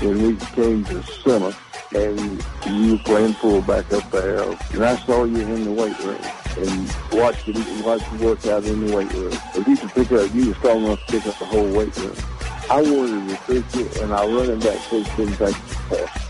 when we came to summer and you were playing fullback up there, and I saw you in the weight room and watched you, watched you work out in the weight room. If you could pick up, you were strong enough to pick up the whole weight room. I wanted to recruit you, and our running back coach didn't think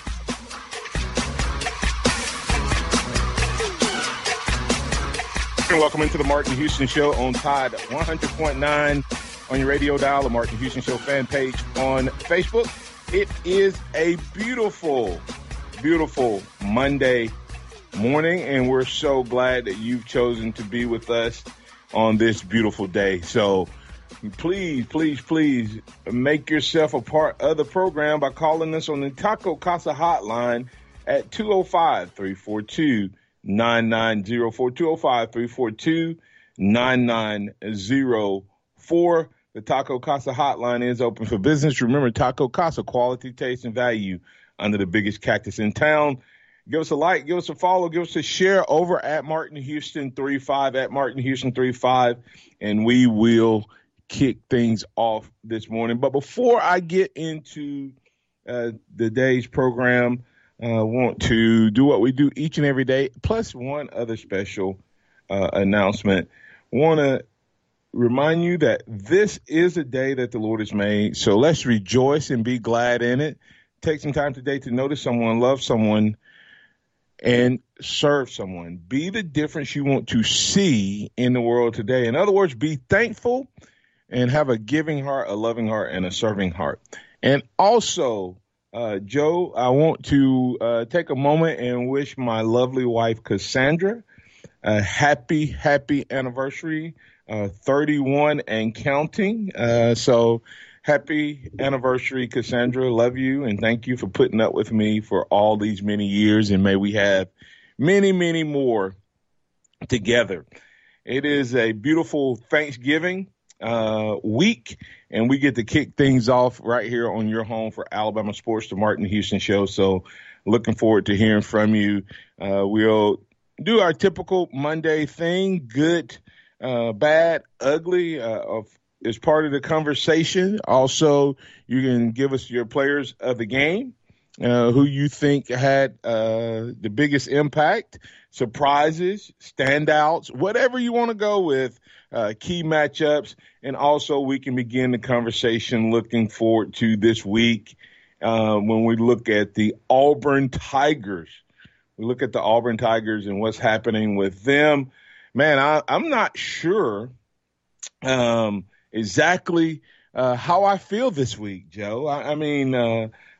And welcome into the Martin Houston Show on Tide 100.9 on your radio dial, the Martin Houston Show fan page on Facebook. It is a beautiful, beautiful Monday morning, and we're so glad that you've chosen to be with us on this beautiful day. So please, please, please make yourself a part of the program by calling us on the Taco Casa hotline at 205 342 9904 205 342 9904. The Taco Casa hotline is open for business. Remember, Taco Casa, quality, taste, and value under the biggest cactus in town. Give us a like, give us a follow, give us a share over at Martin Houston 35, at Martin Houston 35, and we will kick things off this morning. But before I get into uh, the day's program, uh, want to do what we do each and every day, plus one other special uh, announcement. Want to remind you that this is a day that the Lord has made. So let's rejoice and be glad in it. Take some time today to notice someone, love someone, and serve someone. Be the difference you want to see in the world today. In other words, be thankful and have a giving heart, a loving heart, and a serving heart. And also, uh, Joe, I want to uh, take a moment and wish my lovely wife, Cassandra, a happy, happy anniversary, uh, 31 and counting. Uh, so happy anniversary, Cassandra. Love you and thank you for putting up with me for all these many years. And may we have many, many more together. It is a beautiful Thanksgiving uh, week, and we get to kick things off right here on your home for Alabama Sports, the Martin Houston Show. So, looking forward to hearing from you. Uh, we'll do our typical Monday thing good, uh, bad, ugly, uh, as part of the conversation. Also, you can give us your players of the game. Uh, who you think had uh, the biggest impact, surprises, standouts, whatever you want to go with uh, key matchups, and also we can begin the conversation looking forward to this week uh, when we look at the Auburn Tigers. We look at the Auburn Tigers and what's happening with them. Man, I, am not sure um, exactly uh, how I feel this week, Joe. I, I mean,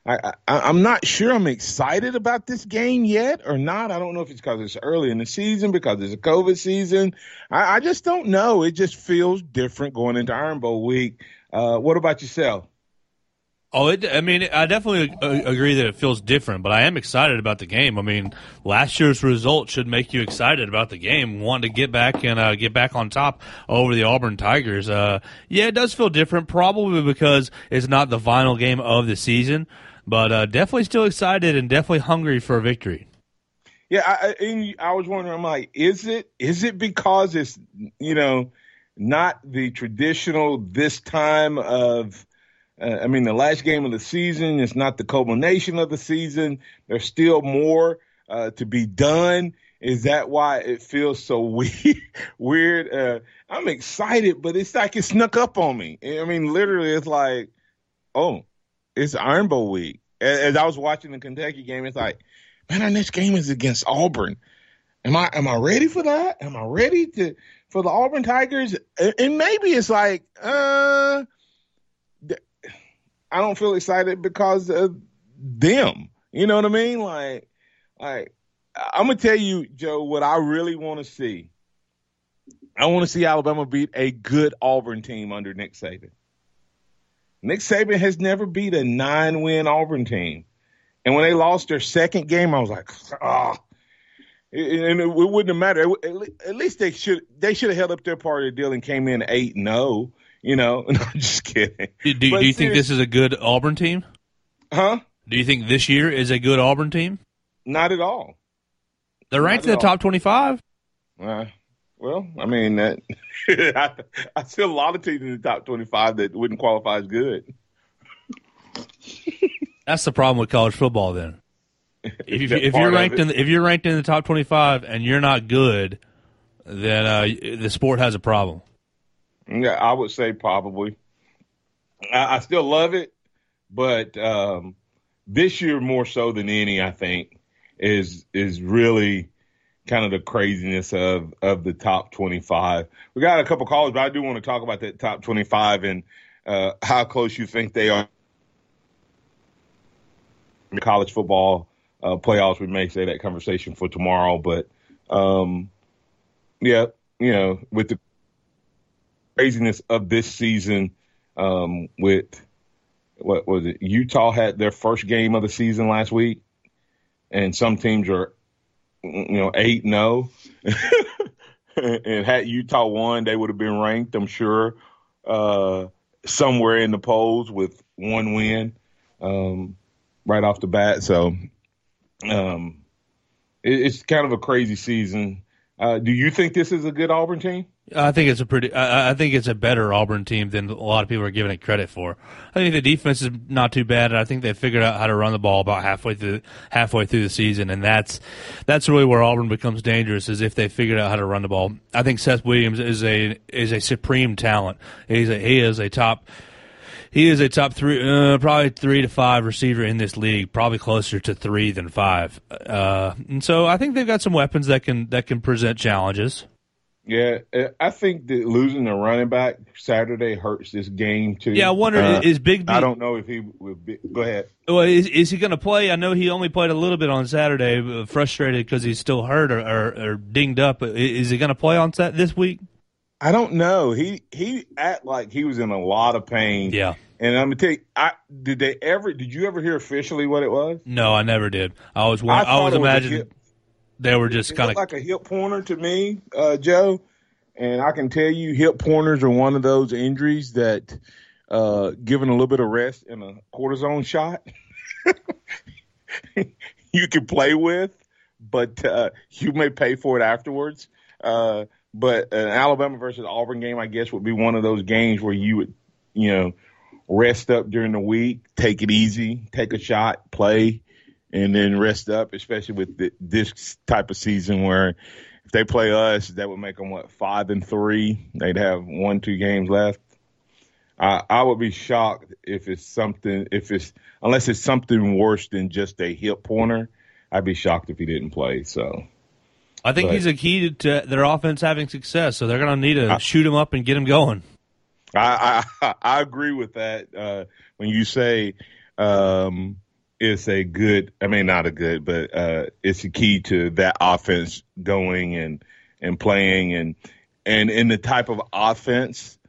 I, I, am not sure I'm excited about this game yet or not. I don't know if it's because it's early in the season, because it's a COVID season. I, I just don't know. It just feels different going into Iron Bowl week. Uh, what about yourself? Oh, it, I mean, I definitely agree that it feels different, but I am excited about the game. I mean, last year's result should make you excited about the game, want to get back and uh, get back on top over the Auburn Tigers. Uh, yeah, it does feel different, probably because it's not the final game of the season but uh, definitely still excited and definitely hungry for a victory. Yeah, I, I was wondering, I'm like, is it is it because it's you know not the traditional this time of uh, I mean, the last game of the season is not the culmination of the season. There's still more uh, to be done. Is that why it feels so weird? weird. Uh, I'm excited, but it's like it snuck up on me. I mean, literally, it's like, oh, it's Iron Bowl week. As I was watching the Kentucky game, it's like, man, our next game is against Auburn. Am I am I ready for that? Am I ready to for the Auburn Tigers? And maybe it's like, uh, I don't feel excited because of them. You know what I mean? Like, like I'm gonna tell you, Joe, what I really want to see. I want to see Alabama beat a good Auburn team under Nick Saban. Nick Saban has never beat a nine-win Auburn team, and when they lost their second game, I was like, ah. Oh. And it wouldn't have mattered. At least they should they should have held up their part of the deal and came in eight and zero. Oh, you know, no, I'm just kidding. Do, do, do you think this is a good Auburn team? Huh? Do you think this year is a good Auburn team? Not at all. They're ranked in the top 25. Uh, well, I mean, that, I, I see a lot of teams in the top 25 that wouldn't qualify as good. That's the problem with college football. Then, if, you, if you're ranked in the, if you're ranked in the top 25 and you're not good, then uh, the sport has a problem. Yeah, I would say probably. I, I still love it, but um, this year more so than any, I think, is is really kind of the craziness of of the top 25. We got a couple callers, but I do want to talk about that top 25 and uh, how close you think they are. College football uh, playoffs. We may say that conversation for tomorrow, but um, yeah, you know, with the craziness of this season, um, with what was it? Utah had their first game of the season last week, and some teams are, you know, eight no. and had Utah won, they would have been ranked, I'm sure, uh, somewhere in the polls with one win um, right off the bat. So um, it, it's kind of a crazy season. Uh, do you think this is a good Auburn team? I think it's a pretty. I, I, think it's a better Auburn team than a lot of people are giving it credit for. I think the defense is not too bad. And I think they figured out how to run the ball about halfway through halfway through the season, and that's that's really where Auburn becomes dangerous is if they figured out how to run the ball. I think Seth Williams is a is a supreme talent. He's a, he is a top. He is a top three, uh, probably three to five receiver in this league, probably closer to three than five. Uh, and so I think they've got some weapons that can that can present challenges. Yeah, uh, I think that losing the running back Saturday hurts this game too. Yeah, I wonder uh, is Big B. I don't know if he will be. Go ahead. Well, is, is he going to play? I know he only played a little bit on Saturday, frustrated because he's still hurt or, or, or dinged up. Is he going to play on set this week? I don't know. He he act like he was in a lot of pain. Yeah. And I'm gonna tell you, I did they ever? Did you ever hear officially what it was? No, I never did. I was I, I was imagining they were just kind of like a hip pointer to me, uh, Joe. And I can tell you, hip pointers are one of those injuries that, uh, given a little bit of rest and a cortisone shot, you can play with, but uh, you may pay for it afterwards. Uh, but an Alabama versus Auburn game, I guess, would be one of those games where you would, you know, rest up during the week, take it easy, take a shot, play, and then rest up, especially with the, this type of season where if they play us, that would make them what five and three. They'd have one, two games left. I, I would be shocked if it's something, if it's unless it's something worse than just a hip pointer. I'd be shocked if he didn't play. So. I think but, he's a key to their offense having success. So they're going to need to I, shoot him up and get him going. I I, I agree with that. Uh, when you say um, it's a good, I mean, not a good, but uh, it's a key to that offense going and and playing and and in the type of offense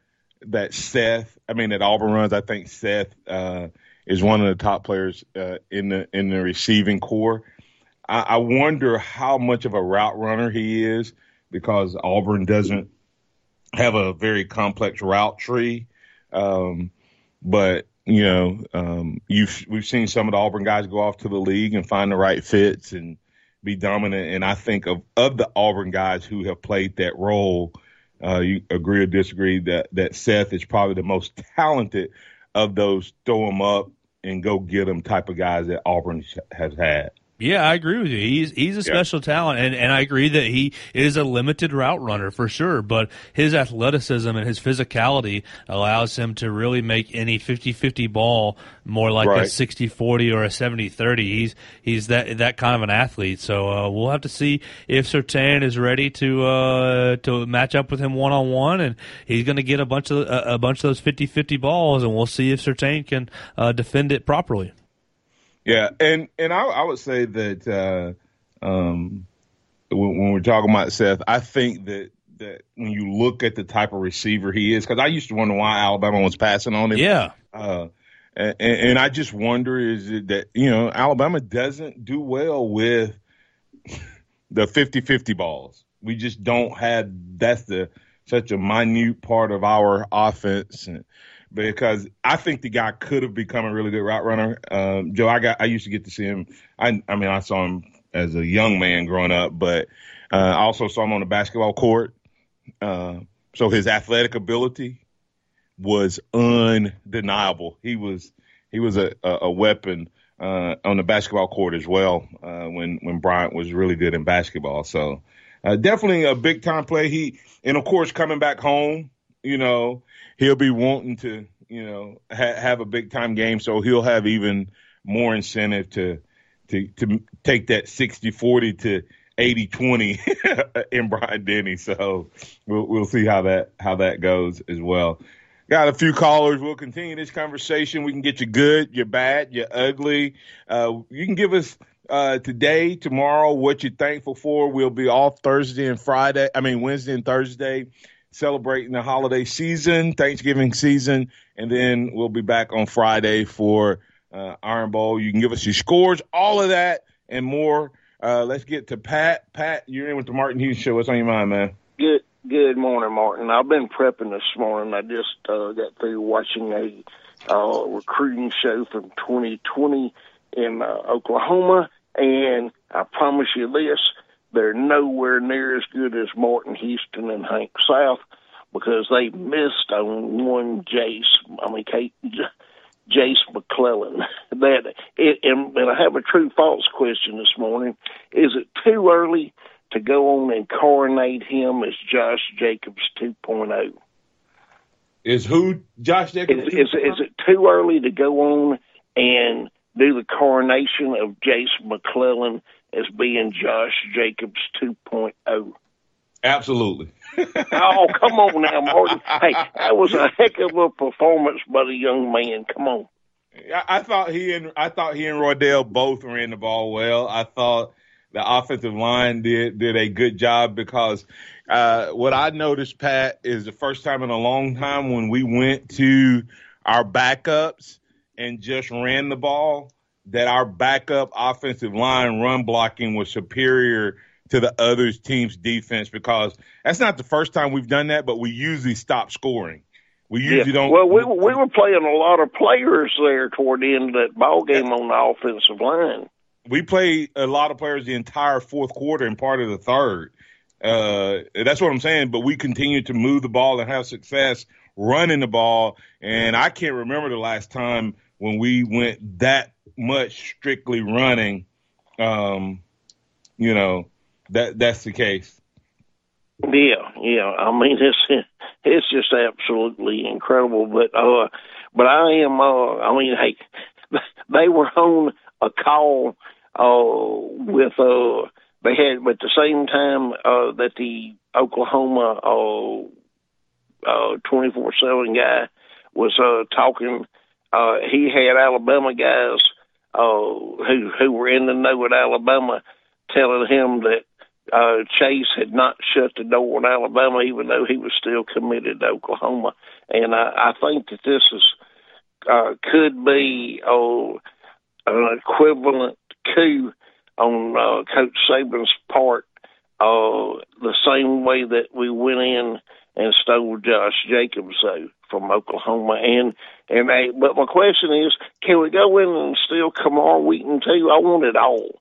that Seth, I mean, that Auburn runs. I think Seth uh, is one of the top players uh, in the in the receiving corps. I, I wonder how much of a route runner he is because Auburn doesn't have a very complex route tree. Um, but you know, um, you've we've seen some of the Auburn guys go off to the league and find the right fits and be dominant. And I think of of the Auburn guys who have played that role, uh, you agree or disagree that that Seth is probably the most talented of those throw them up and go get them type of guys that Auburn has had. Yeah, I agree with you. He's he's a special yeah. talent, and, and I agree that he is a limited route runner for sure. But his athleticism and his physicality allows him to really make any 50-50 ball more like right. a 60-40 or a 70-30. He's he's that that kind of an athlete. So uh, we'll have to see if Surtain is ready to uh, to match up with him one on one, and he's going to get a bunch of a, a bunch of those 50-50 balls, and we'll see if Surtain can uh, defend it properly. Yeah, and and I, I would say that uh, um, when, when, we're talking about Seth, I think that that when you look at the type of receiver he is, because I used to wonder why Alabama was passing on him. Yeah. Uh, and, and, I just wonder is it that you know Alabama doesn't do well with the 50-50 balls. We just don't have that's the such a minute part of our offense. And, because I think the guy could have become a really good route runner. Um, Joe, I got I used to get to see him. I I mean I saw him as a young man growing up, but uh, I also saw him on the basketball court. Uh, so his athletic ability was undeniable. He was he was a a, weapon uh, on the basketball court as well uh, when when Bryant was really good in basketball. So uh, definitely a big time play. He and of course coming back home, you know he'll be wanting to, you know, ha- have a big time game. So he'll have even more incentive to to to take that 60-40 to 80-20 in Bryant Denny. So we'll we'll see how that how that goes as well. Got a few callers. We'll continue this conversation. We can get you good, you're bad, you're ugly. Uh, you can give us uh, today, tomorrow, what you're thankful for. We'll be off Thursday and Friday. I mean Wednesday and Thursday celebrating the holiday season, Thanksgiving season, and then we'll be back on Friday for uh, Iron Bowl. You can give us your scores, all of that and more. Uh, let's get to Pat. Pat, you're in with the Martin Hughes Show. What's on your mind, man? Good. Good morning, Martin. I've been prepping this morning. I just uh, got through watching a uh, recruiting show from 2020 in uh, Oklahoma, and I promise you this: they're nowhere near as good as Martin Houston and Hank South because they missed on one Jase. I mean, Kate, Jase McClellan. That it, and, and I have a true false question this morning. Is it too early to go on and coronate him as Josh Jacobs 2.0? Is who Josh Jacobs? Is, is, is it too early to go on and do the coronation of Jase McClellan as being Josh Jacobs 2.0. Absolutely. oh, come on now, Martin. Hey, that was a heck of a performance by the young man. Come on. I, I thought he and I thought he and Roydell both ran the ball well. I thought the offensive line did did a good job because uh, what I noticed, Pat, is the first time in a long time when we went to our backups and just ran the ball that our backup offensive line run blocking was superior to the other team's defense because that's not the first time we've done that, but we usually stop scoring. We usually yeah. don't. Well, we we were playing a lot of players there toward the end of that ball game on the offensive line. We played a lot of players the entire fourth quarter and part of the third. Uh, that's what I'm saying. But we continue to move the ball and have success running the ball. And I can't remember the last time when we went that much strictly running, um, you know, that that's the case. Yeah, yeah. I mean, it's it's just absolutely incredible. But uh, but I am. Uh, I mean, hey, they were on a call uh with uh they had at the same time uh that the Oklahoma uh uh twenty four seven guy was uh talking uh he had Alabama guys uh, who who were in the know at Alabama, telling him that uh, Chase had not shut the door on Alabama, even though he was still committed to Oklahoma. And I, I think that this is uh, could be uh, an equivalent coup on uh, Coach Saban's part, uh, the same way that we went in and stole Josh Jacobs though from Oklahoma. And and they, but my question is, can we go in and steal Camar Wheaton too? I want it all.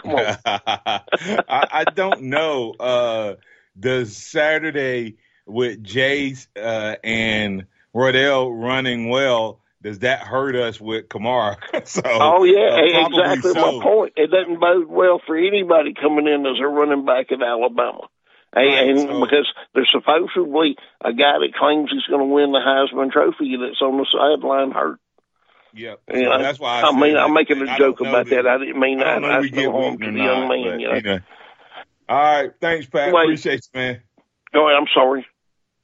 Come on. I, I don't know. Uh, does Saturday with Jase uh, and Roydell running well? does that hurt us with Kamara? so, oh yeah, uh, exactly so. my point. It doesn't bode well for anybody coming in as a running back at Alabama. Right, and so- because there's supposedly a guy that claims he's going to win the Heisman Trophy that's on the sideline hurt. Yeah, You know, that's why I, I, mean, said I'm making a I joke about that. I didn't mean I that. we get no harm to the young man. but, You know. you know. All right, thanks, Pat. Wait. Appreciate you, man. Go ahead. I'm sorry.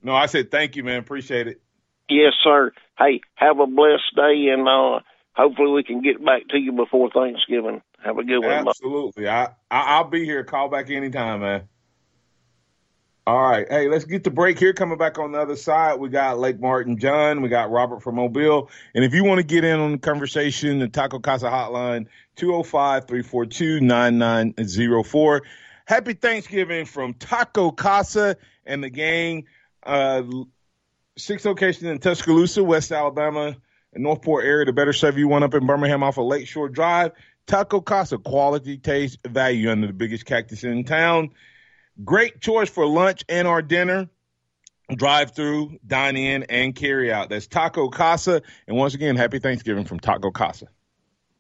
No, I said thank you, man. Appreciate it. Yes, sir. Hey, have a blessed day, and uh, hopefully we can get back to you before Thanksgiving. Have a good one. Absolutely. I, I I'll be here. Call back anytime, man. All right. Hey, let's get the break here. Coming back on the other side, we got Lake Martin John. We got Robert from Mobile. And if you want to get in on the conversation, the Taco Casa hotline, 205 342 9904. Happy Thanksgiving from Taco Casa and the gang. Uh, six locations in Tuscaloosa, West Alabama, and Northport area to better serve you. One up in Birmingham off of Lakeshore Drive. Taco Casa, quality, taste, value under the biggest cactus in town. Great choice for lunch and or dinner. Drive through, dine in, and carry out. That's Taco Casa. And once again, happy Thanksgiving from Taco Casa.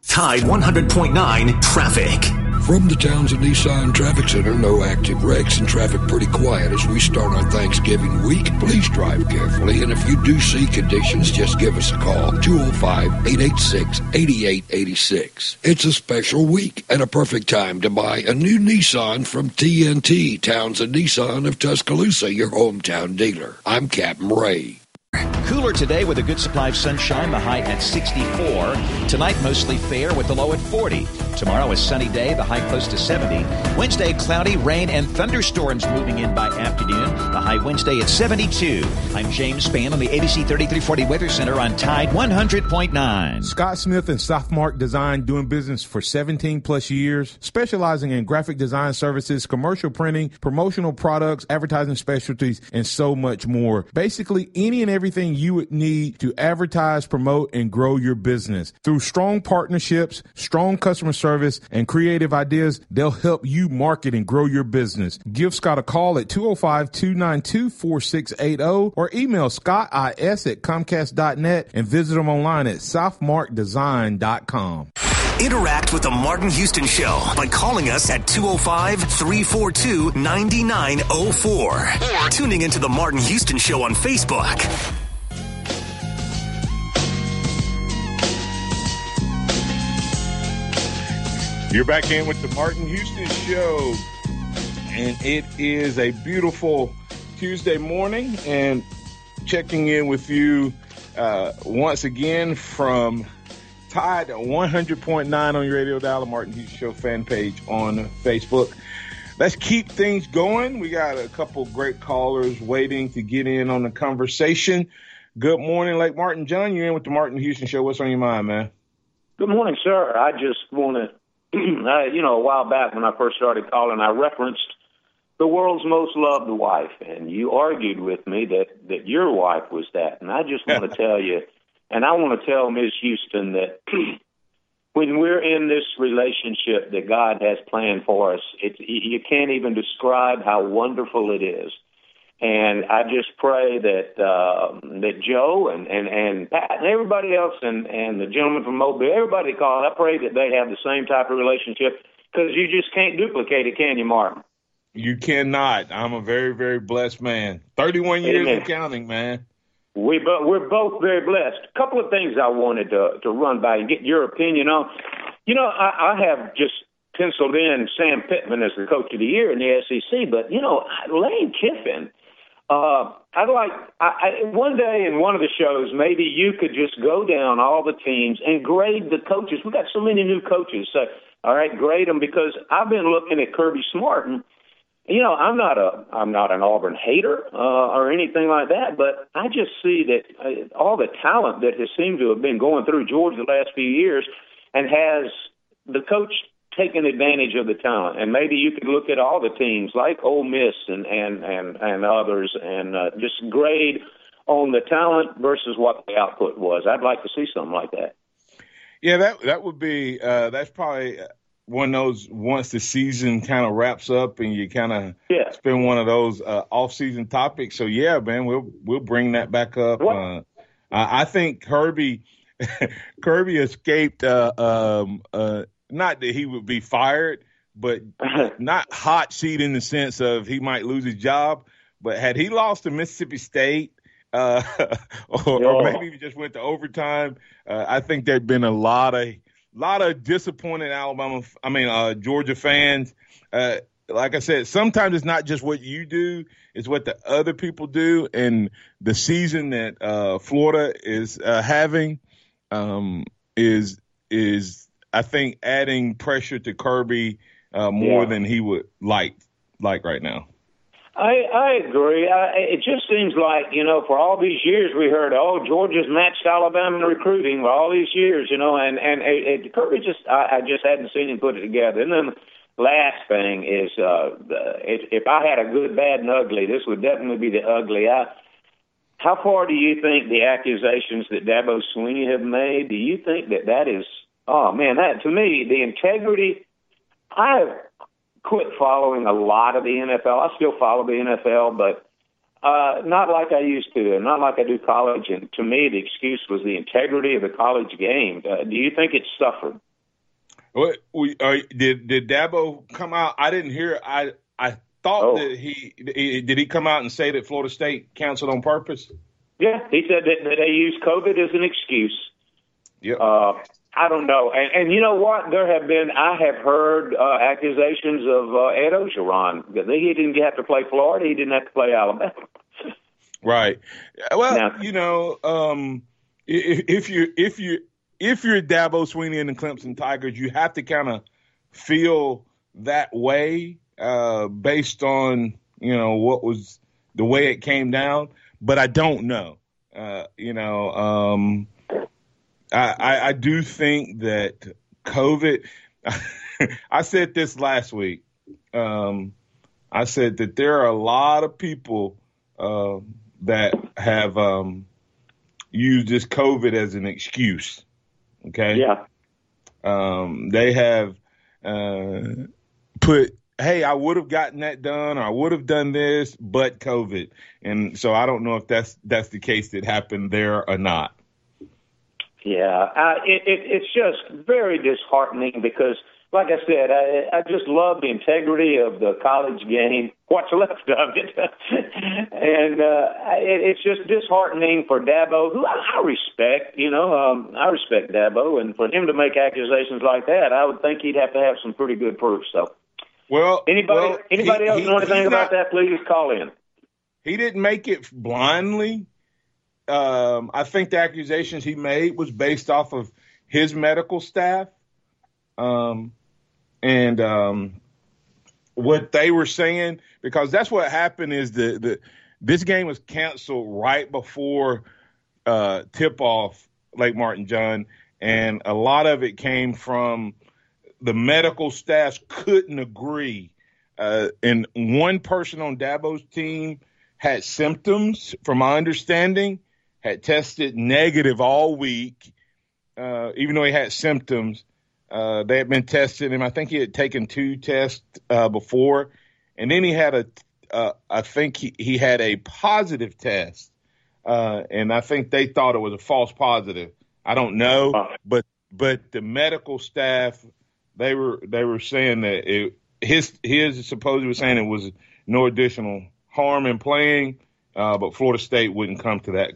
Tide 100.9 traffic. From the Townsend Nissan Traffic Center, no active wrecks and traffic pretty quiet as we start on Thanksgiving week. Please drive carefully, and if you do see conditions, just give us a call. 205-886-8886. It's a special week and a perfect time to buy a new Nissan from TNT, Townsend Nissan of Tuscaloosa, your hometown dealer. I'm Captain Ray. Cooler today with a good supply of sunshine, the high at 64. Tonight, mostly fair with the low at 40. Tomorrow, a sunny day, the high close to 70. Wednesday, cloudy, rain, and thunderstorms moving in by afternoon. The high Wednesday at 72. I'm James Spann on the ABC 3340 Weather Center on Tide 100.9. Scott Smith and Softmark Design doing business for 17 plus years, specializing in graphic design services, commercial printing, promotional products, advertising specialties, and so much more. Basically, any and everything you would need to advertise, promote, and grow your business. Through strong partnerships, strong customer service, and creative ideas, they'll help you market and grow your business. Give Scott a call at 205-292-4680 or email scottis at comcast.net and visit them online at softmarkdesign.com. Interact with the Martin Houston Show by calling us at 205 342 9904 or tuning into the Martin Houston Show on Facebook. You're back in with the Martin Houston Show, and it is a beautiful Tuesday morning. And checking in with you uh, once again from Tide 100.9 on your radio dial, Martin Houston Show fan page on Facebook. Let's keep things going. We got a couple great callers waiting to get in on the conversation. Good morning, Lake Martin. John, you're in with the Martin Houston Show. What's on your mind, man? Good morning, sir. I just want to, uh, you know, a while back when I first started calling, I referenced the world's most loved wife, and you argued with me that that your wife was that, and I just want to tell you, and I want to tell Ms. Houston that when we're in this relationship that God has planned for us, it, you can't even describe how wonderful it is. And I just pray that uh, that Joe and, and, and Pat and everybody else and, and the gentleman from Mobile, everybody called, I pray that they have the same type of relationship because you just can't duplicate it, can you, Martin? You cannot. I'm a very, very blessed man. 31 years Amen. and counting, man. We bo- we're both very blessed. A couple of things I wanted to to run by and get your opinion on. You know, I, I have just penciled in Sam Pittman as the coach of the year in the SEC, but you know, Lane Kiffin. Uh, I'd like I, I, one day in one of the shows, maybe you could just go down all the teams and grade the coaches. We got so many new coaches, so all right, grade them because I've been looking at Kirby Smart and you know, I'm not a I'm not an Auburn hater uh, or anything like that, but I just see that uh, all the talent that has seemed to have been going through Georgia the last few years, and has the coach taken advantage of the talent. And maybe you could look at all the teams like Ole Miss and and and and others, and uh, just grade on the talent versus what the output was. I'd like to see something like that. Yeah, that that would be uh, that's probably one of those once the season kind of wraps up and you kind of Yeah. spend one of those uh, off season topics. So yeah, man, we'll we'll bring that back up. Uh, I I think Kirby Kirby escaped. Uh, um, uh, not that he would be fired, but not hot seat in the sense of he might lose his job. But had he lost to Mississippi State, uh, or, or, maybe he just went to overtime, uh, I think there'd been a lot of lot of disappointed Alabama. I mean, uh, Georgia fans. Uh, like I said, sometimes it's not just what you do; it's what the other people do. And the season that uh, Florida is uh, having um, is is I think adding pressure to Kirby uh, more yeah. than he would like like right now. I I agree. I, it just seems like you know, for all these years we heard, oh, Georgia's matched Alabama in recruiting for all these years, you know, and and it, it, Kirby just I, I just hadn't seen him put it together. And then the last thing is, uh, if, if I had a good, bad, and ugly, this would definitely be the ugly. I, how far do you think the accusations that Dabo Swinney have made? Do you think that that is? Oh man, that to me the integrity. I've quit following a lot of the NFL. I still follow the NFL, but uh, not like I used to, and not like I do college. And to me, the excuse was the integrity of the college game. Uh, do you think it suffered? What we uh, did? Did Dabo come out? I didn't hear. I I thought oh. that he did. He come out and say that Florida State canceled on purpose. Yeah, he said that, that they used COVID as an excuse. Yeah. Uh, I don't know. And, and you know what? There have been, I have heard uh, accusations of uh, Ed Orgeron. He didn't have to play Florida. He didn't have to play Alabama. right. Well, now, you know, um, if, if you if you if you're Dabo Swinney and the Clemson Tigers, you have to kind of feel that way uh, based on you know what was the way it came down. But I don't know. Uh, you know, um, I, I, I do think that COVID. I said this last week. Um, I said that there are a lot of people uh, that have um, used this COVID as an excuse. Okay. Yeah. Um, they have uh, put, hey, I would have gotten that done, or I would have done this, but COVID, and so I don't know if that's that's the case that happened there or not. Yeah, uh, it, it, it's just very disheartening because, like I said, I, I just love the integrity of the college game, what's left of it, and uh, it, it's just disheartening for Dabo, who I, I respect. You know, um, I respect Dabo, and for him to make accusations like that, I would think he'd have to have some pretty good proof. So, well, anybody, well, anybody he, else he, know anything about not, that? Please call in. He didn't make it blindly um, I think the accusations he made was based off of his medical staff, um, and um, what they were saying because that's what happened is the the this game was canceled right before uh, tip off Lake Martin John, and a lot of it came from the medical staff couldn't agree. Uh, and one person on Dabo's team had symptoms, from my understanding, had tested negative all week, uh, even though he had symptoms. Uh, they had been testing him. I think he had taken two tests uh, before, and then he had a. Uh, I think he, he had a positive test, uh, and I think they thought it was a false positive. I don't know, but but the medical staff they were they were saying that it, his his supposedly was saying it was no additional harm in playing, uh, but Florida State wouldn't come to that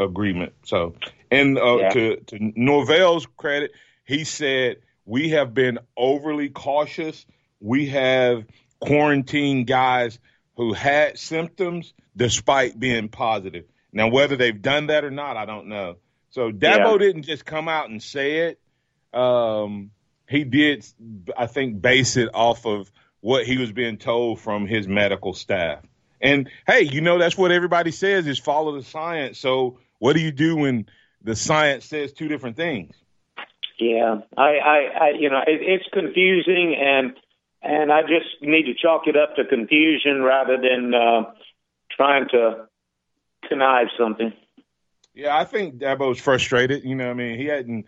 agreement. So, and uh, yeah. to to Norvell's credit, he said we have been overly cautious. We have quarantined guys who had symptoms despite being positive. Now, whether they've done that or not, I don't know. So Dabo yeah. didn't just come out and say it. Um, he did, I think, base it off of what he was being told from his medical staff. And hey, you know that's what everybody says is follow the science. So what do you do when the science says two different things? Yeah, I, I, I you know, it, it's confusing, and and I just need to chalk it up to confusion rather than uh, trying to connive something. Yeah, I think Dabo's frustrated. You know, what I mean, he hadn't.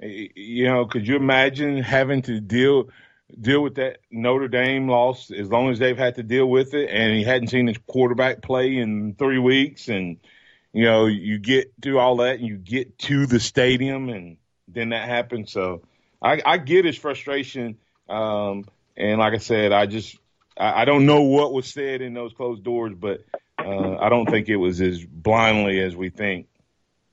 You know, could you imagine having to deal deal with that Notre Dame loss as long as they've had to deal with it, and he hadn't seen his quarterback play in three weeks, and you know, you get through all that and you get to the stadium and then that happens. So I, I get his frustration. Um, and like I said, I just, I, I don't know what was said in those closed doors, but uh, I don't think it was as blindly as we think.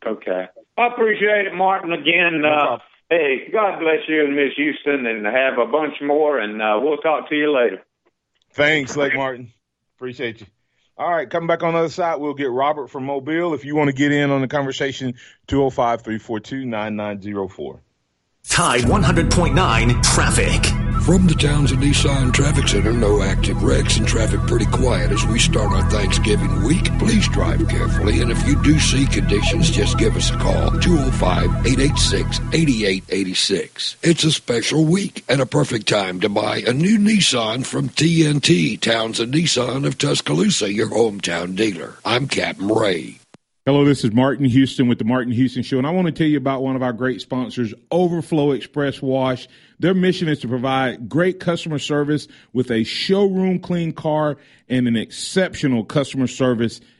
Okay. I appreciate it, Martin. Again, uh, hey, God bless you and Miss Houston, and have a bunch more, and uh, we'll talk to you later. Thanks, Lake Martin. Appreciate you. All right, coming back on the other side, we'll get Robert from Mobile. If you want to get in on the conversation, 205 342 9904. Tide 100.9 traffic. From the Townsend Nissan Traffic Center, no active wrecks and traffic pretty quiet as we start our Thanksgiving week. Please drive carefully, and if you do see conditions, just give us a call 205 886 8886. It's a special week and a perfect time to buy a new Nissan from TNT, Townsend Nissan of Tuscaloosa, your hometown dealer. I'm Captain Ray. Hello, this is Martin Houston with the Martin Houston Show, and I want to tell you about one of our great sponsors, Overflow Express Wash. Their mission is to provide great customer service with a showroom clean car and an exceptional customer service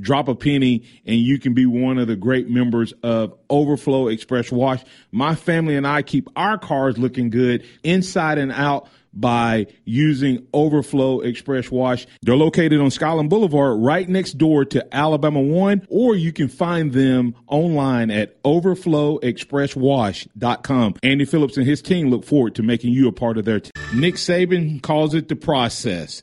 drop a penny, and you can be one of the great members of Overflow Express Wash. My family and I keep our cars looking good inside and out by using Overflow Express Wash. They're located on Skyland Boulevard right next door to Alabama One, or you can find them online at overflowexpresswash.com. Andy Phillips and his team look forward to making you a part of their team. Nick Saban calls it the process.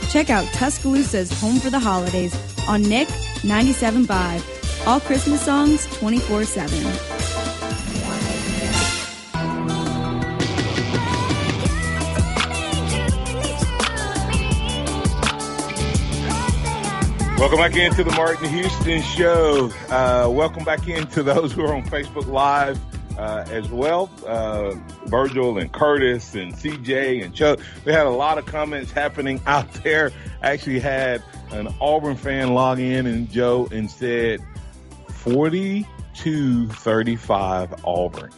Check out Tuscaloosa's Home for the Holidays on Nick 97.5. All Christmas songs 24 7. Welcome back into the Martin Houston Show. Uh, welcome back into those who are on Facebook Live uh, as well. Uh, Virgil and Curtis and CJ and Chuck. We had a lot of comments happening out there. I Actually had an Auburn fan log in and Joe and said 42 35 Auburn.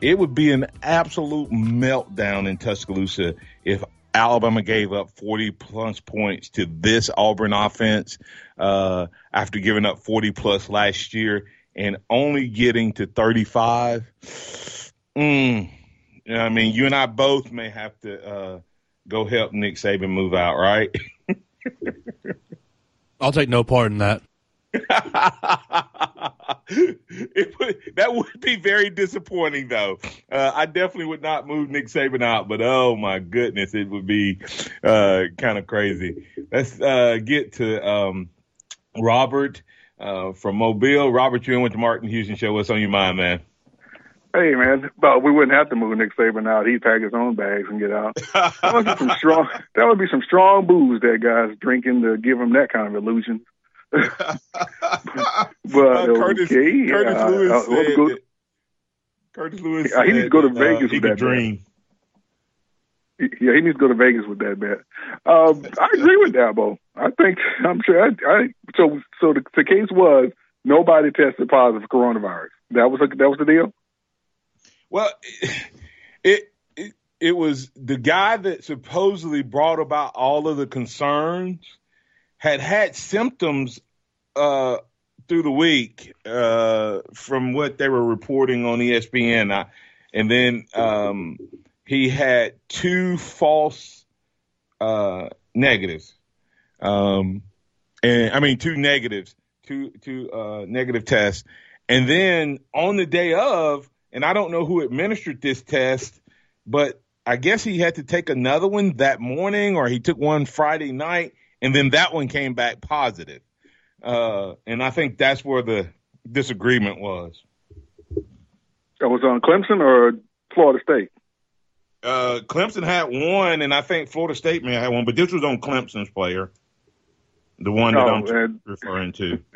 It would be an absolute meltdown in Tuscaloosa if Alabama gave up 40 plus points to this Auburn offense uh, after giving up 40 plus last year and only getting to 35. Mm, you know I mean, you and I both may have to uh, go help Nick Saban move out, right? I'll take no part in that. would, that would be very disappointing, though. Uh, I definitely would not move Nick Saban out, but oh my goodness, it would be uh, kind of crazy. Let's uh, get to um, Robert uh, from Mobile. Robert, you're in with the Martin Houston Show. What's on your mind, man? Hey man, but we wouldn't have to move Nick Saban out. He'd pack his own bags and get out. that would be some strong. That would be some strong booze that guy's drinking to give him that kind of illusion. but uh, Curtis, okay, Curtis uh, Lewis uh, said that- Curtis Lewis. He needs to go to said, Vegas Uh, he with that dream. Yeah, he needs to go to Vegas with that bet. Um, I agree with Dabo. I think I'm sure. I, I so so the, the case was nobody tested positive for coronavirus. That was a, that was the deal. Well, it, it it was the guy that supposedly brought about all of the concerns had had symptoms uh, through the week uh, from what they were reporting on ESPN, I, and then um, he had two false uh, negatives, um, and I mean two negatives, two two uh, negative tests, and then on the day of, and I don't know who administered this test, but I guess he had to take another one that morning, or he took one Friday night, and then that one came back positive. Uh, and I think that's where the disagreement was. That was on Clemson or Florida State. Uh, Clemson had one, and I think Florida State may have one, but this was on Clemson's player, the one that Oh, I'm and- referring to.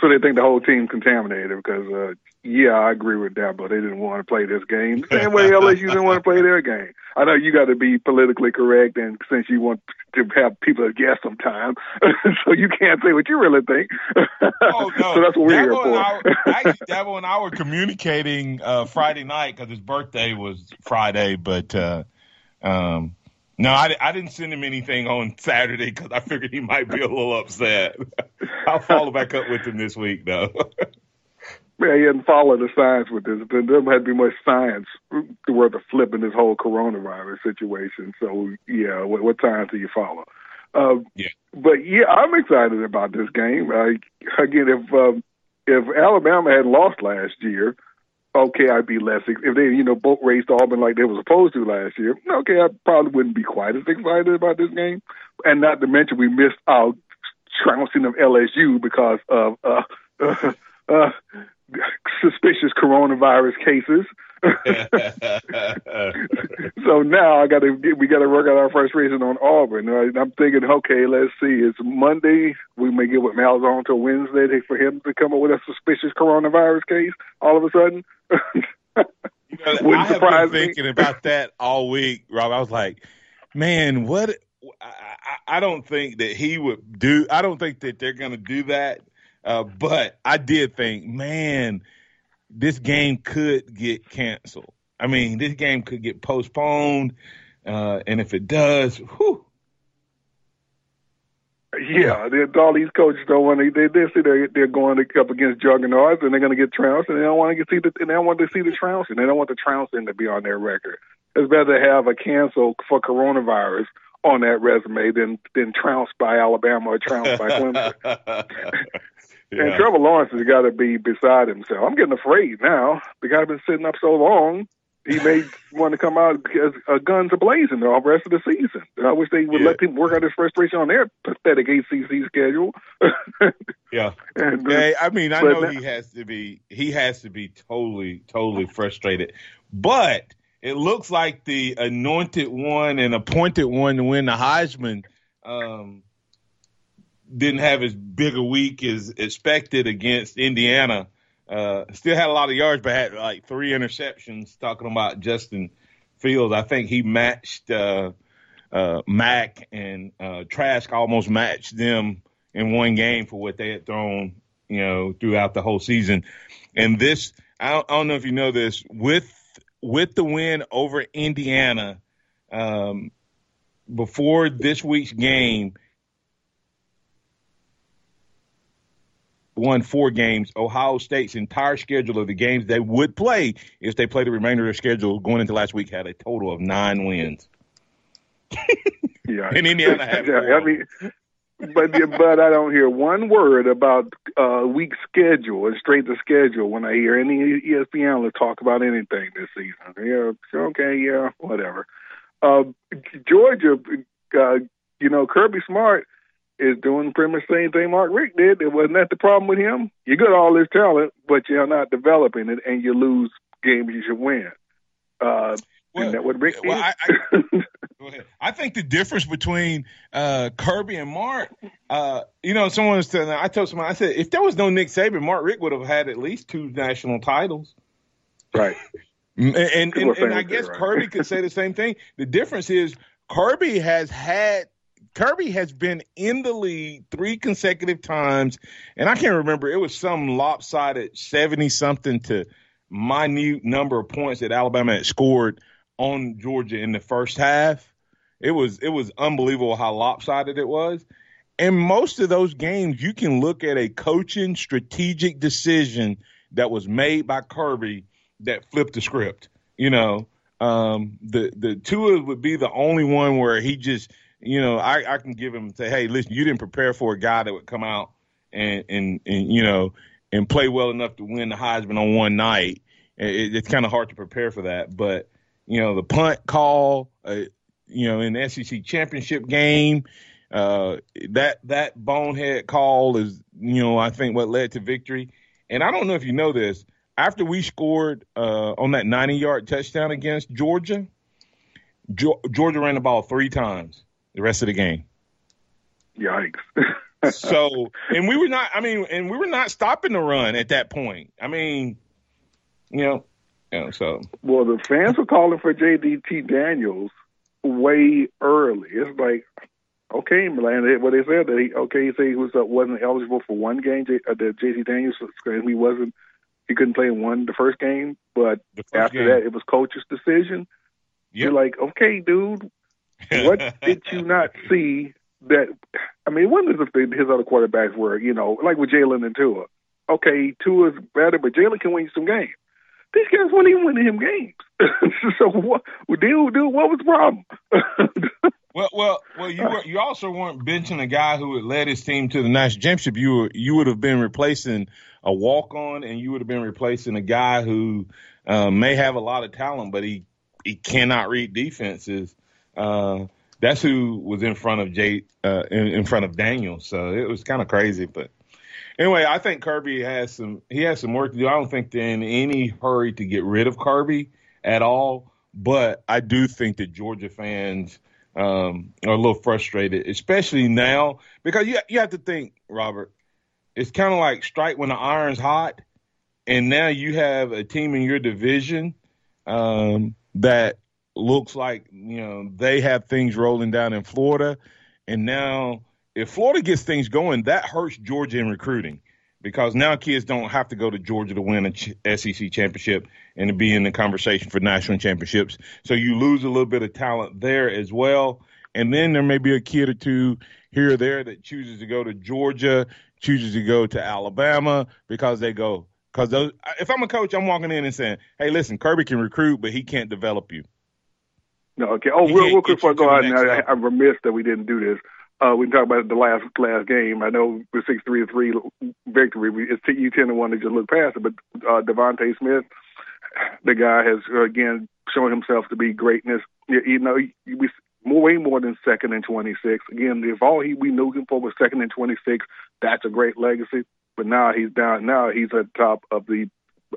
So they think the whole team contaminated because, uh, yeah, I agree with that, but they didn't want to play this game. The same way LSU didn't want to play their game. I know you got to be politically correct, and since you want to have people to guess sometimes, so you can't say what you really think. Oh no, so that's what we're here Dabo and for. I, actually, Dabo and I were communicating uh, Friday night because his birthday was Friday, but uh, um, no, I, I didn't send him anything on Saturday because I figured he might be a little upset. I'll follow back up with him this week though. Yeah, he hadn't followed the science with this. There doesn't have to be much science worth of flipping this whole coronavirus situation. So, yeah, what, what science do you follow? Uh, yeah. But yeah, I'm excited about this game. Uh, again, if um, if Alabama had lost last year, okay, I'd be less. If they, you know, boat raced Auburn like they were supposed to last year, okay, I probably wouldn't be quite as excited about this game. And not to mention, we missed out trouncing of LSU because of uh, uh, uh, coronavirus cases. so now I got to we got to work out our frustration on Auburn. Right? I'm thinking, okay, let's see. It's Monday. We may get with Malzahn till Wednesday for him to come up with a suspicious coronavirus case. All of a sudden, I wouldn't have surprise been me. thinking about that all week, Rob. I was like, man, what? I, I, I don't think that he would do. I don't think that they're going to do that. Uh, but I did think, man, this game could get canceled. I mean, this game could get postponed, uh, and if it does, whew, Yeah, they, all these coaches don't want to. They they see they're they're going up against juggernauts and they're going to get trounced, and they don't want to get see the and they don't want to see the trouncing. They don't want the trouncing to be on their record. It's better to have a cancel for coronavirus on that resume than than trounced by Alabama or trounced by Clemson. And Trevor Lawrence has got to be beside himself. I'm getting afraid now. The guy's been sitting up so long. He may want to come out as uh, guns a blazing the rest of the season. I wish they would let him work out his frustration on their pathetic ACC schedule. Yeah. And, uh, yeah, I mean, I know now- he has to be he has to be totally totally frustrated. But it looks like the anointed one and appointed one to win the Heisman um, didn't have as big a week as expected against Indiana. Uh, still had a lot of yards, but had like three interceptions. Talking about Justin Fields, I think he matched uh, uh, Mac and uh, Trask almost matched them in one game for what they had thrown, you know, throughout the whole season. And this, I don't, I don't know if you know this, with with the win over Indiana, um, before this week's game, won four games. Ohio State's entire schedule of the games they would play if they played the remainder of their schedule going into last week had a total of nine wins. Yeah, And Indiana had Yeah, four. I mean, but but I don't hear one word about uh, week schedule and straight to schedule when I hear any ESPN analyst talk about anything this season. Yeah, okay, yeah, whatever. Uh, Georgia, uh, you know, Kirby Smart is doing pretty much the same thing Mark Richt did. It wasn't that the problem with him. You got all this talent, but you're not developing it, and you lose games you should win. Uh, isn't that what Richt did? Well, I, I. I think the difference between uh, Kirby and Mark, uh, you know, someone was telling. I told someone, I said, if there was no Nick Saban, Mark Richt would have had at least two national titles. Right. And and, and, and I guess right. Kirby could say the same thing. The difference is Kirby has had Kirby has been in the league three consecutive times, and I can't remember. It was some lopsided seventy something to minute number of points that Alabama had scored on Georgia in the first half. It was it was unbelievable how lopsided it was. And most of those games, you can look at a coaching strategic decision that was made by Kirby that flipped the script. You know, um, the the Tua would be the only one where he just, you know, I, I can give him say, hey, listen, you didn't prepare for a guy that would come out and and and you know and play well enough to win the Heisman on one night. It, it's kind of hard to prepare for that, but you know, the punt call, uh, you know, in the SEC championship game. Uh, that that bonehead call is, you know, I think what led to victory. And I don't know if you know this. After we scored uh, on that 90 yard touchdown against Georgia, Georgia ran the ball three times the rest of the game. Yikes. so, and we were not, I mean, and we were not stopping the run at that point. I mean, you know, you know so. Well, the fans were calling for JDT Daniels way early. It's like, okay, Milan. What they said that he okay, he said he was uh, wasn't eligible for one game. J, uh, the JT Daniels he wasn't he couldn't play in one the first game, but after game. that it was coach's decision. Yep. You're like, okay, dude, what did you not see that? I mean, one is if his other quarterbacks were, you know, like with Jalen and Tua. Okay, Tua's better, but Jalen can win some games. These guys weren't even winning him games. so what? Dude, dude, what was the problem? Well, well, well. You were, you also weren't benching a guy who had led his team to the national championship. You were you would have been replacing a walk on, and you would have been replacing a guy who uh, may have a lot of talent, but he he cannot read defenses. Uh, that's who was in front of Jay uh, in, in front of Daniel. So it was kind of crazy, but anyway, I think Kirby has some he has some work to do. I don't think they're in any hurry to get rid of Kirby at all, but I do think that Georgia fans um, are a little frustrated, especially now because you you have to think, Robert. It's kind of like strike when the iron's hot, and now you have a team in your division um, that looks like you know they have things rolling down in Florida, and now if Florida gets things going, that hurts Georgia in recruiting because now kids don't have to go to Georgia to win a SEC championship and to be in the conversation for national championships. So you lose a little bit of talent there as well. And then there may be a kid or two here or there that chooses to go to Georgia, chooses to go to Alabama because they go. Because if I'm a coach, I'm walking in and saying, "Hey, listen, Kirby can recruit, but he can't develop you." No, okay. Oh, real, real quick before I go on, I, I'm remiss that we didn't do this. Uh, we can talk about the last last game. I know with six three three victory, we, it's you tend to want to just look past it. But uh, DeVonta Smith, the guy has uh, again shown himself to be greatness. You, you know, we more, way more than second and twenty six. Again, if all he we knew him for was second and twenty six, that's a great legacy. But now he's down. Now he's at the top of the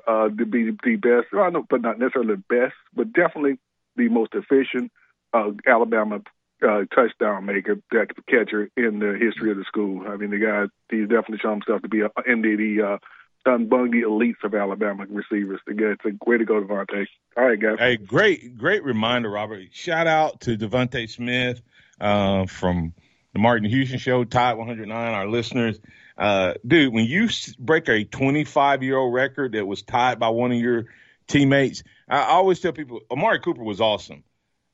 uh, to be the best. I know, but not necessarily the best, but definitely the most efficient uh, Alabama uh, touchdown maker, that catcher in the history of the school. I mean, the guy he's definitely shown himself to be a, in the, the uh, elites of Alabama receivers. It's a way to go, DeVonta. All right, guys. Hey, great, great reminder, Robert. Shout out to DeVonta Smith uh, from the Martin Houston Show, Tide 109, our listeners. Uh, dude, when you break a 25 year old record that was tied by one of your teammates, I always tell people Amari Cooper was awesome,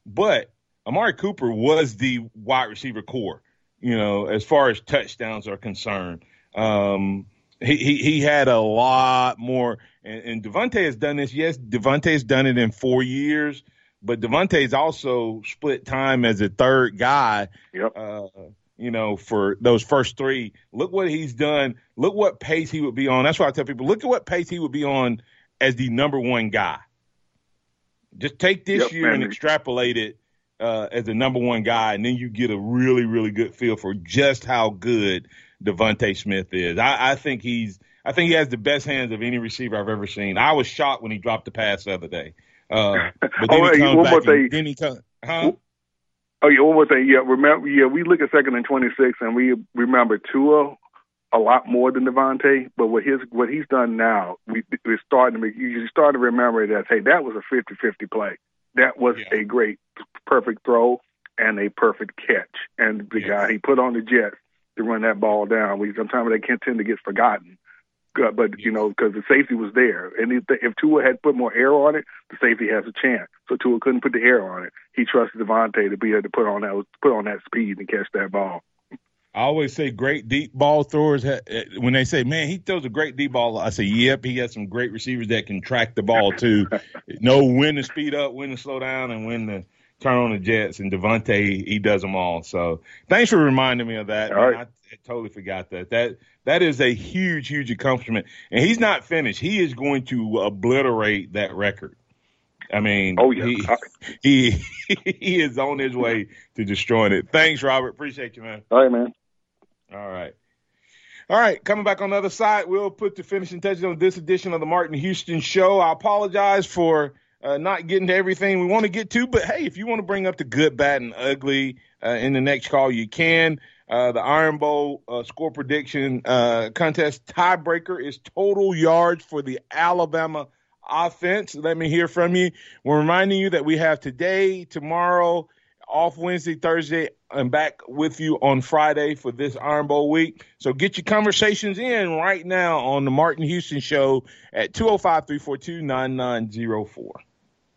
but Amari Cooper was the wide receiver corps, you know, as far as touchdowns are concerned. Um, he, he, he had a lot more, and, and DeVonta has done this. Yes, DeVonta has done it in four years, but DeVonta has also split time as a third guy. Yep. Uh, you know, for those first three. Look what he's done. Look what pace he would be on. That's why I tell people, look at what pace he would be on as the number one guy. Just take this Yep, year man. and extrapolate it uh, as the number one guy, and then you get a really, really good feel for just how good DeVonta Smith is. I, I think he's, I think he has the best hands of any receiver I've ever seen. I was shocked when he dropped the pass the other day. Uh, but then Oh, he comes one back and- then he comes, huh? Oh yeah, one more thing. Yeah, remember, yeah, we look at second and twenty six, and we remember Tua a lot more than DeVonta. But what his what he's done now, we we're starting to make you start to remember that hey, that was a 50-50 play. That was a great, perfect throw and a perfect catch. And the guy he put on the Jets to run that ball down. We sometimes they can tend to get forgotten. But you know, because the safety was there, and if, if Tua had put more air on it, the safety has a chance. So Tua couldn't put the air on it. He trusted DeVonta to be able to put on that put on that speed and catch that ball. I always say great deep ball throwers. Eh, when they say, "Man, he throws a great deep ball," I say, "Yep, he has some great receivers that can track the ball too, know when to speed up, when to slow down, and when to turn on the jets." And DeVonta, he does them all. So, thanks for reminding me of that. Man, I, I totally forgot that. That that is a huge, huge accomplishment, and he's not finished. He is going to obliterate that record. I mean, oh yeah, he, he he is on his way to destroying it. Thanks, Robert. Appreciate you, man. All right, man. All right. All right, coming back on the other side, we'll put the finishing touches on this edition of the Martin Houston Show. I apologize for uh, not getting to everything we want to get to, but hey, if you want to bring up the good, bad, and ugly uh, in the next call, you can. Uh, the Iron Bowl uh, score prediction uh, contest tiebreaker is total yards for the Alabama offense. Let me hear from you. We're reminding you that we have today, tomorrow, off Wednesday, Thursday, and back with you on Friday for this Iron Bowl week. So get your conversations in right now on the Martin Houston Show at 205 342 9904.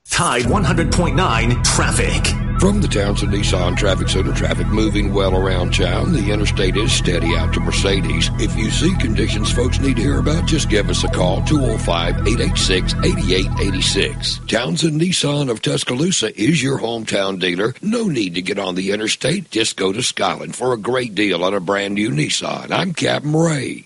Tide 100.9 traffic. From the Townsend Nissan Traffic Center, traffic moving well around town. The interstate is steady out to Mercedes. If you see conditions folks need to hear about, just give us a call 205 886 8886. Townsend Nissan of Tuscaloosa is your hometown dealer. No need to get on the interstate. Just go to Skyland for a great deal on a brand new Nissan. I'm Captain Ray.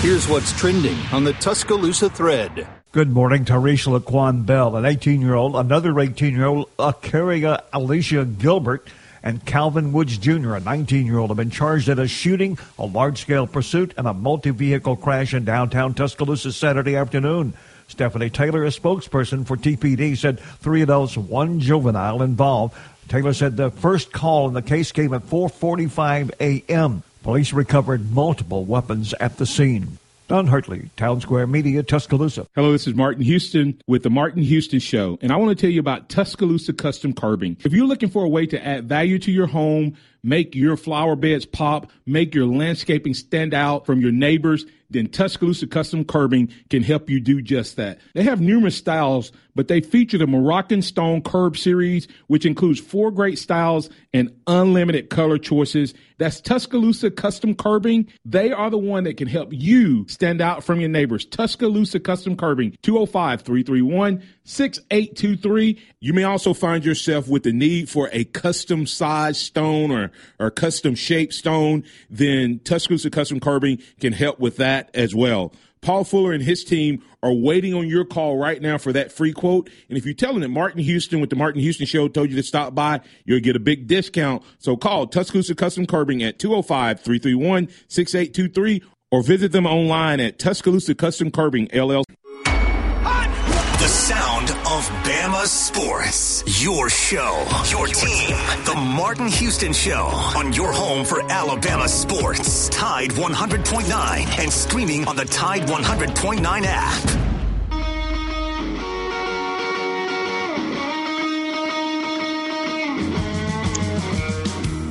Here's what's trending on the Tuscaloosa thread. Good morning, Tarisha Laquan Bell, an 18 year old, another 18 year old, Akaria Alicia Gilbert, and Calvin Woods Jr., a 19 year old, have been charged in a shooting, a large scale pursuit, and a multi vehicle crash in downtown Tuscaloosa Saturday afternoon. Stephanie Taylor, a spokesperson for TPD, said three adults, one juvenile involved. Taylor said the first call in the case came at 4:45 a.m. Police recovered multiple weapons at the scene. Don Hartley, Town Square Media, Tuscaloosa. Hello, this is Martin Houston with the Martin Houston Show, and I want to tell you about Tuscaloosa Custom Curbing. If you're looking for a way to add value to your home, make your flower beds pop, make your landscaping stand out from your neighbors, then Tuscaloosa Custom Curbing can help you do just that. They have numerous styles, but they feature the Moroccan Stone Curb series, which includes four great styles and unlimited color choices. That's Tuscaloosa Custom Curbing. They are the one that can help you stand out from your neighbors. Tuscaloosa Custom Curbing, 205 331 6823. You may also find yourself with the need for a custom sized stone or, or custom shaped stone. Then Tuscaloosa Custom Curbing can help with that as well. Paul Fuller and his team are waiting on your call right now for that free quote. And if you tell them that Martin Houston with the Martin Houston Show told you to stop by, you'll get a big discount. So call Tuscaloosa Custom Curbing at 205 331 6823 or visit them online at Tuscaloosa Custom Curbing LLC. The sound of Bama sports. Your show, your team. The Martin Houston Show on your home for Alabama sports. Tide 100.9 and streaming on the Tide 100.9 app.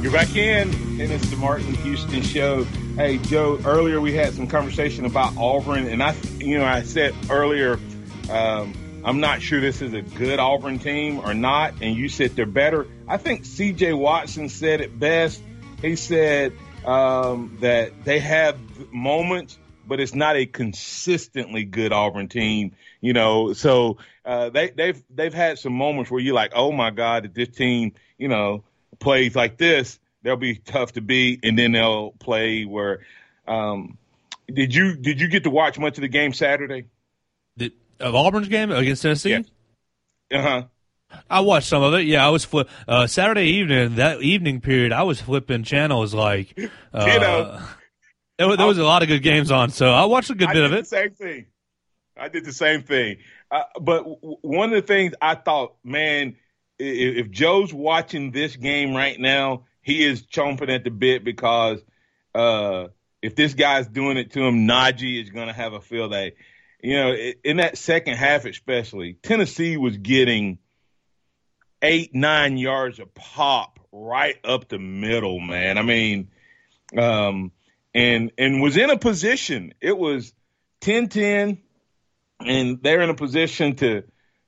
You're back in, and it's the Martin Houston Show. Hey, Joe, earlier we had some conversation about Auburn, and I, you know, I said earlier, um, I'm not sure this is a good Auburn team or not, and you said they're better. I think CJ Watson said it best. He said um, that they have moments, but it's not a consistently good Auburn team. You know, so uh, they, they've they've had some moments where you're like, oh my God, if this team, you know, plays like this, they'll be tough to beat, and then they'll play where. Um, did you did you get to watch much of the game Saturday? Of Auburn's game against Tennessee? Yeah. Uh huh. I watched some of it. Yeah, I was flip uh, Saturday evening. That evening period, I was flipping channels like uh, you know. There, there was a lot of good games on, so I watched a good I bit of it. The same thing. I did the same thing. Uh, but w- one of the things I thought, man, if, if Joe's watching this game right now, he is chomping at the bit because uh, if this guy's doing it to him, Najee is going to have a field day. You know, in that second half, especially, Tennessee was getting eight, nine yards of pop right up the middle, man. I mean, um, and and was in a position. It was 10-10, and they're in a position to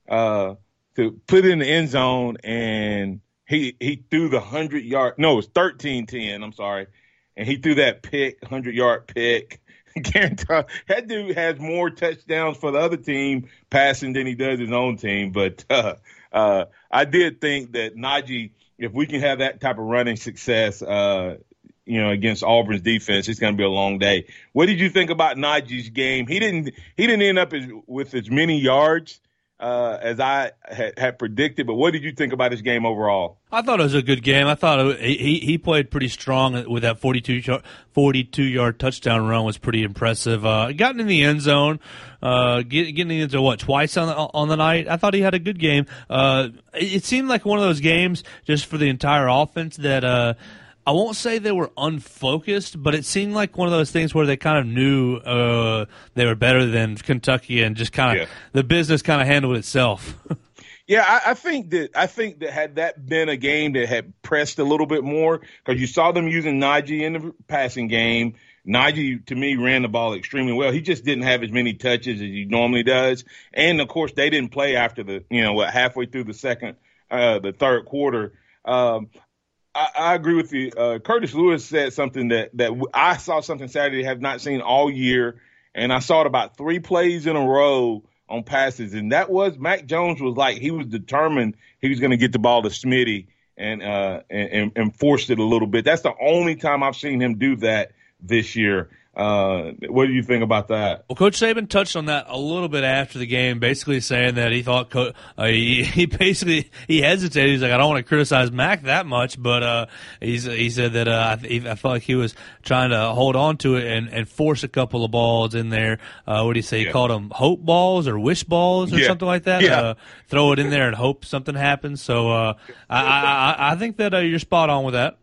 uh, to put in the end zone, and he he threw the hundred yard. No, it was 13-10, I'm sorry, and he threw that pick, hundred yard pick. that dude has more touchdowns for the other team passing than he does his own team. But uh, uh, I did think that Najee, if we can have that type of running success, uh, you know, against Auburn's defense, it's going to be a long day. What did you think about Najee's game? He didn't he didn't end up as, with as many yards uh, as I had, had, predicted. But what did you think about his game overall? I thought it was a good game. I thought he he played pretty strong with that 42, 42 yard touchdown run was pretty impressive. Uh, gotten in the end zone, uh, get, getting into what twice on the, on the night. I thought he had a good game. Uh, it, it, seemed like one of those games just for the entire offense that uh, I won't say they were unfocused, but it seemed like one of those things where they kind of knew uh, they were better than Kentucky, and just kind of yeah. the business kind of handled itself. yeah, I, I, think that I think that had that been a game that had pressed a little bit more, because you saw them using Najee in the passing game. Najee, to me, ran the ball extremely well. He just didn't have as many touches as he normally does, and of course, they didn't play after the you know what halfway through the second, uh, the third quarter. Um, I, I agree with you. Uh, Curtis Lewis said something that that I saw something Saturday have not seen all year, and I saw it about three plays in a row on passes, and that was Mac Jones was like he was determined he was going to get the ball to Smitty and uh and, and forced it a little bit. That's the only time I've seen him do that this year. Uh, what do you think about that? Well, Coach Saban touched on that a little bit after the game, basically saying that he thought Co- uh, he, he basically he hesitated. He's like, I don't want to criticize Mac that much, but uh, he's he said that uh, I, I felt like he was trying to hold on to it and, and force a couple of balls in there. Uh, what do you say? Yeah. Called them hope balls or wish balls or yeah. something like that. Yeah. Uh, throw it in there and hope something happens. So uh, I, I I think that uh, you're spot on with that.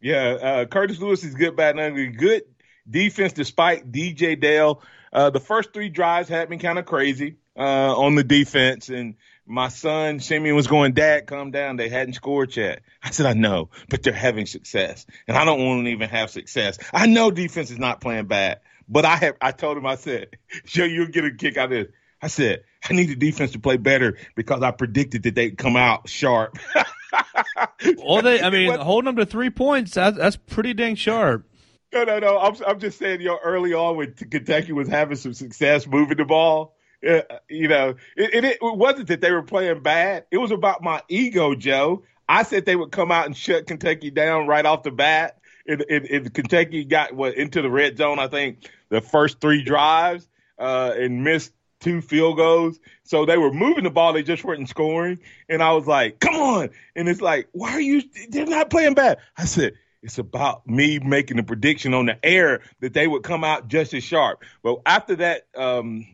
Yeah, uh, Curtis Lewis is good, bad, and ugly. Good defense despite DJ Dale. Uh, the first three drives had been kind of crazy uh, on the defense, and my son Simeon was going, "Dad, calm down. They hadn't scored yet." I said, "I know, but they're having success, and I don't want to even have success. I know defense is not playing bad, but I have. I told him, I said, Joe, you'll get a kick out of this." I said, "I need the defense to play better because I predicted that they'd come out sharp." well, they, I mean, holding them to three points, that's, that's pretty dang sharp. No, no, no. I'm, I'm just saying, you know, early on when Kentucky was having some success moving the ball, uh, you know, it, it, it wasn't that they were playing bad. It was about my ego, Joe. I said they would come out and shut Kentucky down right off the bat. And, Kentucky got what into the red zone, I think, the first three drives, uh, and missed two field goals. So they were moving the ball, they just weren't scoring. And I was like, come on. And it's like, why are you they're not playing bad? I said, it's about me making a prediction on the air that they would come out just as sharp. But after that um,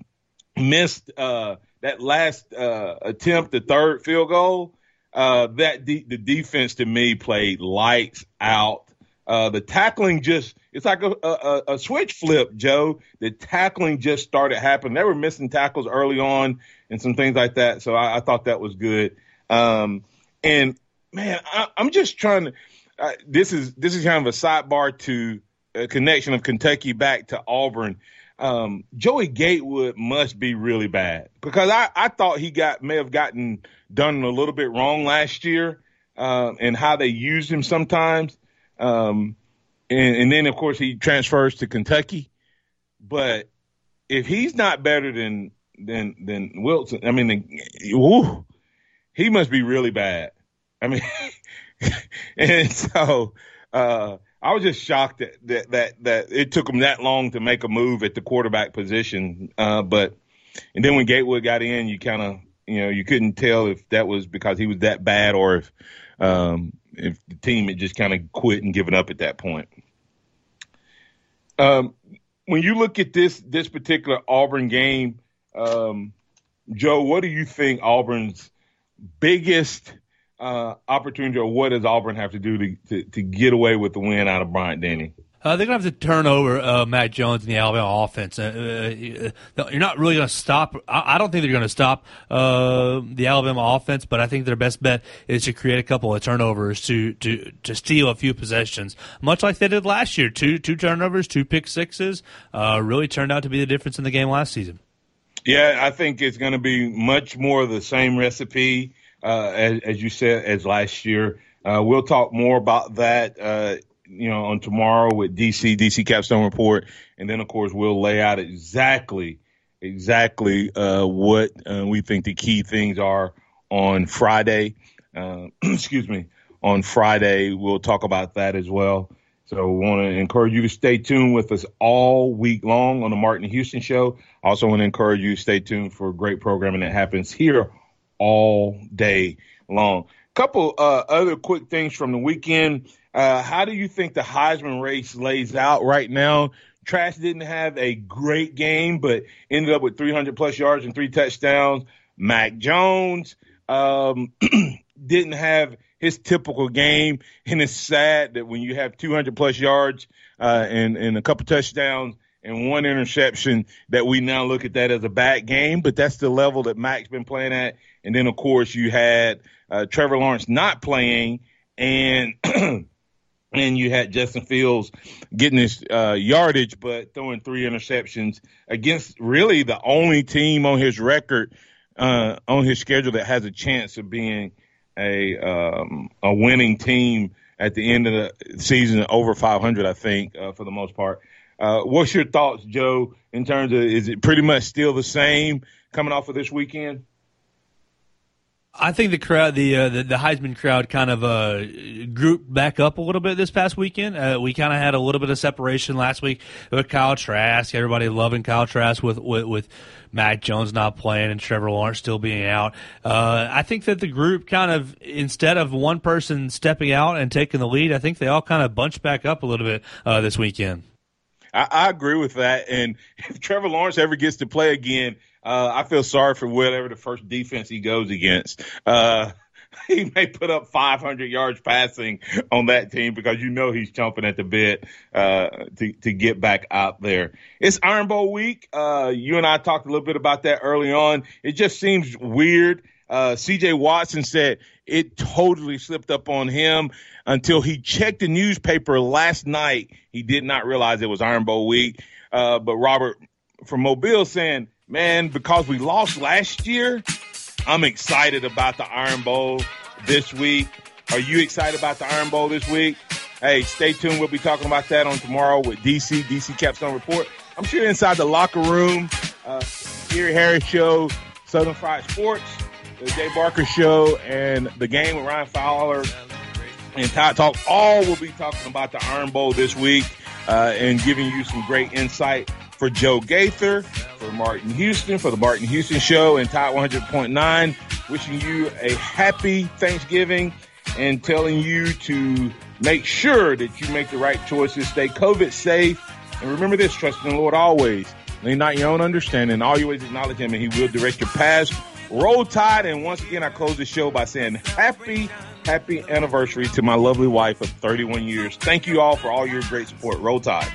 missed uh, that last uh, attempt, the third field goal, uh, that de- the defense to me played lights out. Uh, the tackling just it's like a, a, a, switch flip, Joe. The tackling just started happening. They were missing tackles early on and some things like that. So I, I thought that was good. Um, and man, I, I'm just trying to uh, this is this is kind of a sidebar to a connection of Kentucky back to Auburn. Um, Joey Gatewood must be really bad because I, I thought he got may have gotten done a little bit wrong last year uh, and how they used him sometimes. Um, and, and then of course he transfers to Kentucky. But if he's not better than than than Wilson, I mean, woo, he must be really bad. I mean, and so uh, I was just shocked that, that that that it took him that long to make a move at the quarterback position. Uh, but and then when Gatewood got in, you kind of you know you couldn't tell if that was because he was that bad or if um, if the team had just kind of quit and given up at that point. Um, when you look at this this particular Auburn game, um, Joe, what do you think Auburn's biggest uh, opportunity, or what does Auburn have to do to, to, to get away with the win out of Bryant Denny? Uh, they're going to have to turn over uh, Mac Jones in the Alabama offense. Uh, uh you're not really going to stop. I, I, don't think they're going to stop uh, the Alabama offense, but I think their best bet is to create a couple of turnovers to to to steal a few possessions, much like they did last year. Two two turnovers, two pick sixes, uh, really turned out to be the difference in the game last season. Yeah, I think it's going to be much more of the same recipe as, as, you said as last year. we'll talk more about that you know, on tomorrow with DC, DC Capstone Report. And then, of course, we'll lay out exactly, exactly uh, what uh, we think the key things are on Friday. Uh, excuse me. On Friday, we'll talk about that as well. So we want to encourage you to stay tuned with us all week long on the Martin Houston Show. Also want to encourage you to stay tuned for great programming that happens here all day long. Couple uh, other quick things from the weekend. Uh, how do you think the Heisman race lays out right now? Trask didn't have a great game, but ended up with 300 plus yards and three touchdowns. Mac Jones um, didn't have his typical game, and it's sad that when you have 200 plus yards uh, and, and a couple touchdowns and one interception, that we now look at that as a bad game. But that's the level that Mac's been playing at. And then, of course, you had uh, Trevor Lawrence not playing and and you had Justin Fields getting his uh, yardage, but throwing three interceptions against really the only team on his record uh, on his schedule that has a chance of being a um, a winning team at the end of the season, over 500, I think, uh, for the most part. Uh, what's your thoughts, Joe, in terms of is it pretty much still the same coming off of this weekend? I think the crowd, the uh, the, the, Heisman crowd, kind of uh, grouped back up a little bit this past weekend. Uh, we kind of had a little bit of separation last week with Kyle Trask. Everybody loving Kyle Trask with with, with Mac Jones not playing and Trevor Lawrence still being out. Uh, I think that the group kind of instead of one person stepping out and taking the lead, I think they all kind of bunched back up a little bit uh, this weekend. I, I agree with that. And if Trevor Lawrence ever gets to play again, uh, I feel sorry for whatever the first defense he goes against. Uh, he may put up 500 yards passing on that team because you know he's chomping at the bit uh, to to get back out there. It's Iron Bowl week. Uh, you and I talked a little bit about that early on. It just seems weird. Uh, C.J. Watson said it totally slipped up on him until he checked the newspaper last night. He did not realize it was Iron Bowl week. Uh, but Robert from Mobile saying man, because we lost last year, I'm excited about the Iron Bowl this week. Are you excited about the Iron Bowl this week? Hey, stay tuned. We'll be talking about that on tomorrow with DC, DC Capstone Report. I'm sure inside the locker room, uh, Gary Harris Show, Southern Fried Sports, the Jay Barker Show, and the game with Ryan Fowler and Todd Talk all will be talking about the Iron Bowl this week uh, and giving you some great insight for Joe Gaither, for Martin Houston, for the Martin Houston Show and Tide 100.9. Wishing you a happy Thanksgiving and telling you to make sure that you make the right choices, stay COVID safe, and remember this, trust in the Lord always. Lean not your own understanding. Always acknowledge him and he will direct your paths. Roll Tide. And once again, I close the show by saying happy, happy anniversary to my lovely wife of 31 years. Thank you all for all your great support. Roll Tide.